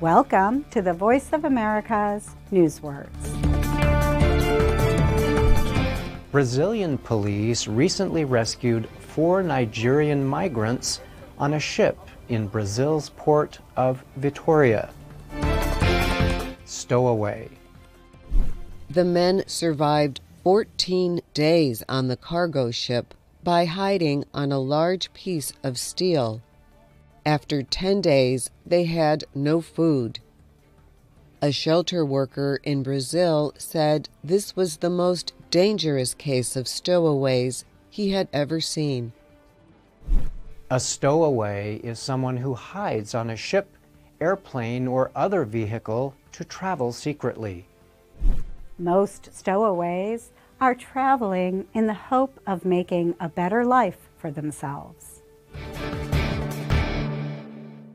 Welcome to the Voice of America's Newswords. Brazilian police recently rescued four Nigerian migrants on a ship in Brazil's port of Vitoria. Stowaway. The men survived 14 days on the cargo ship by hiding on a large piece of steel. After 10 days, they had no food. A shelter worker in Brazil said this was the most dangerous case of stowaways he had ever seen. A stowaway is someone who hides on a ship, airplane, or other vehicle to travel secretly. Most stowaways are traveling in the hope of making a better life for themselves.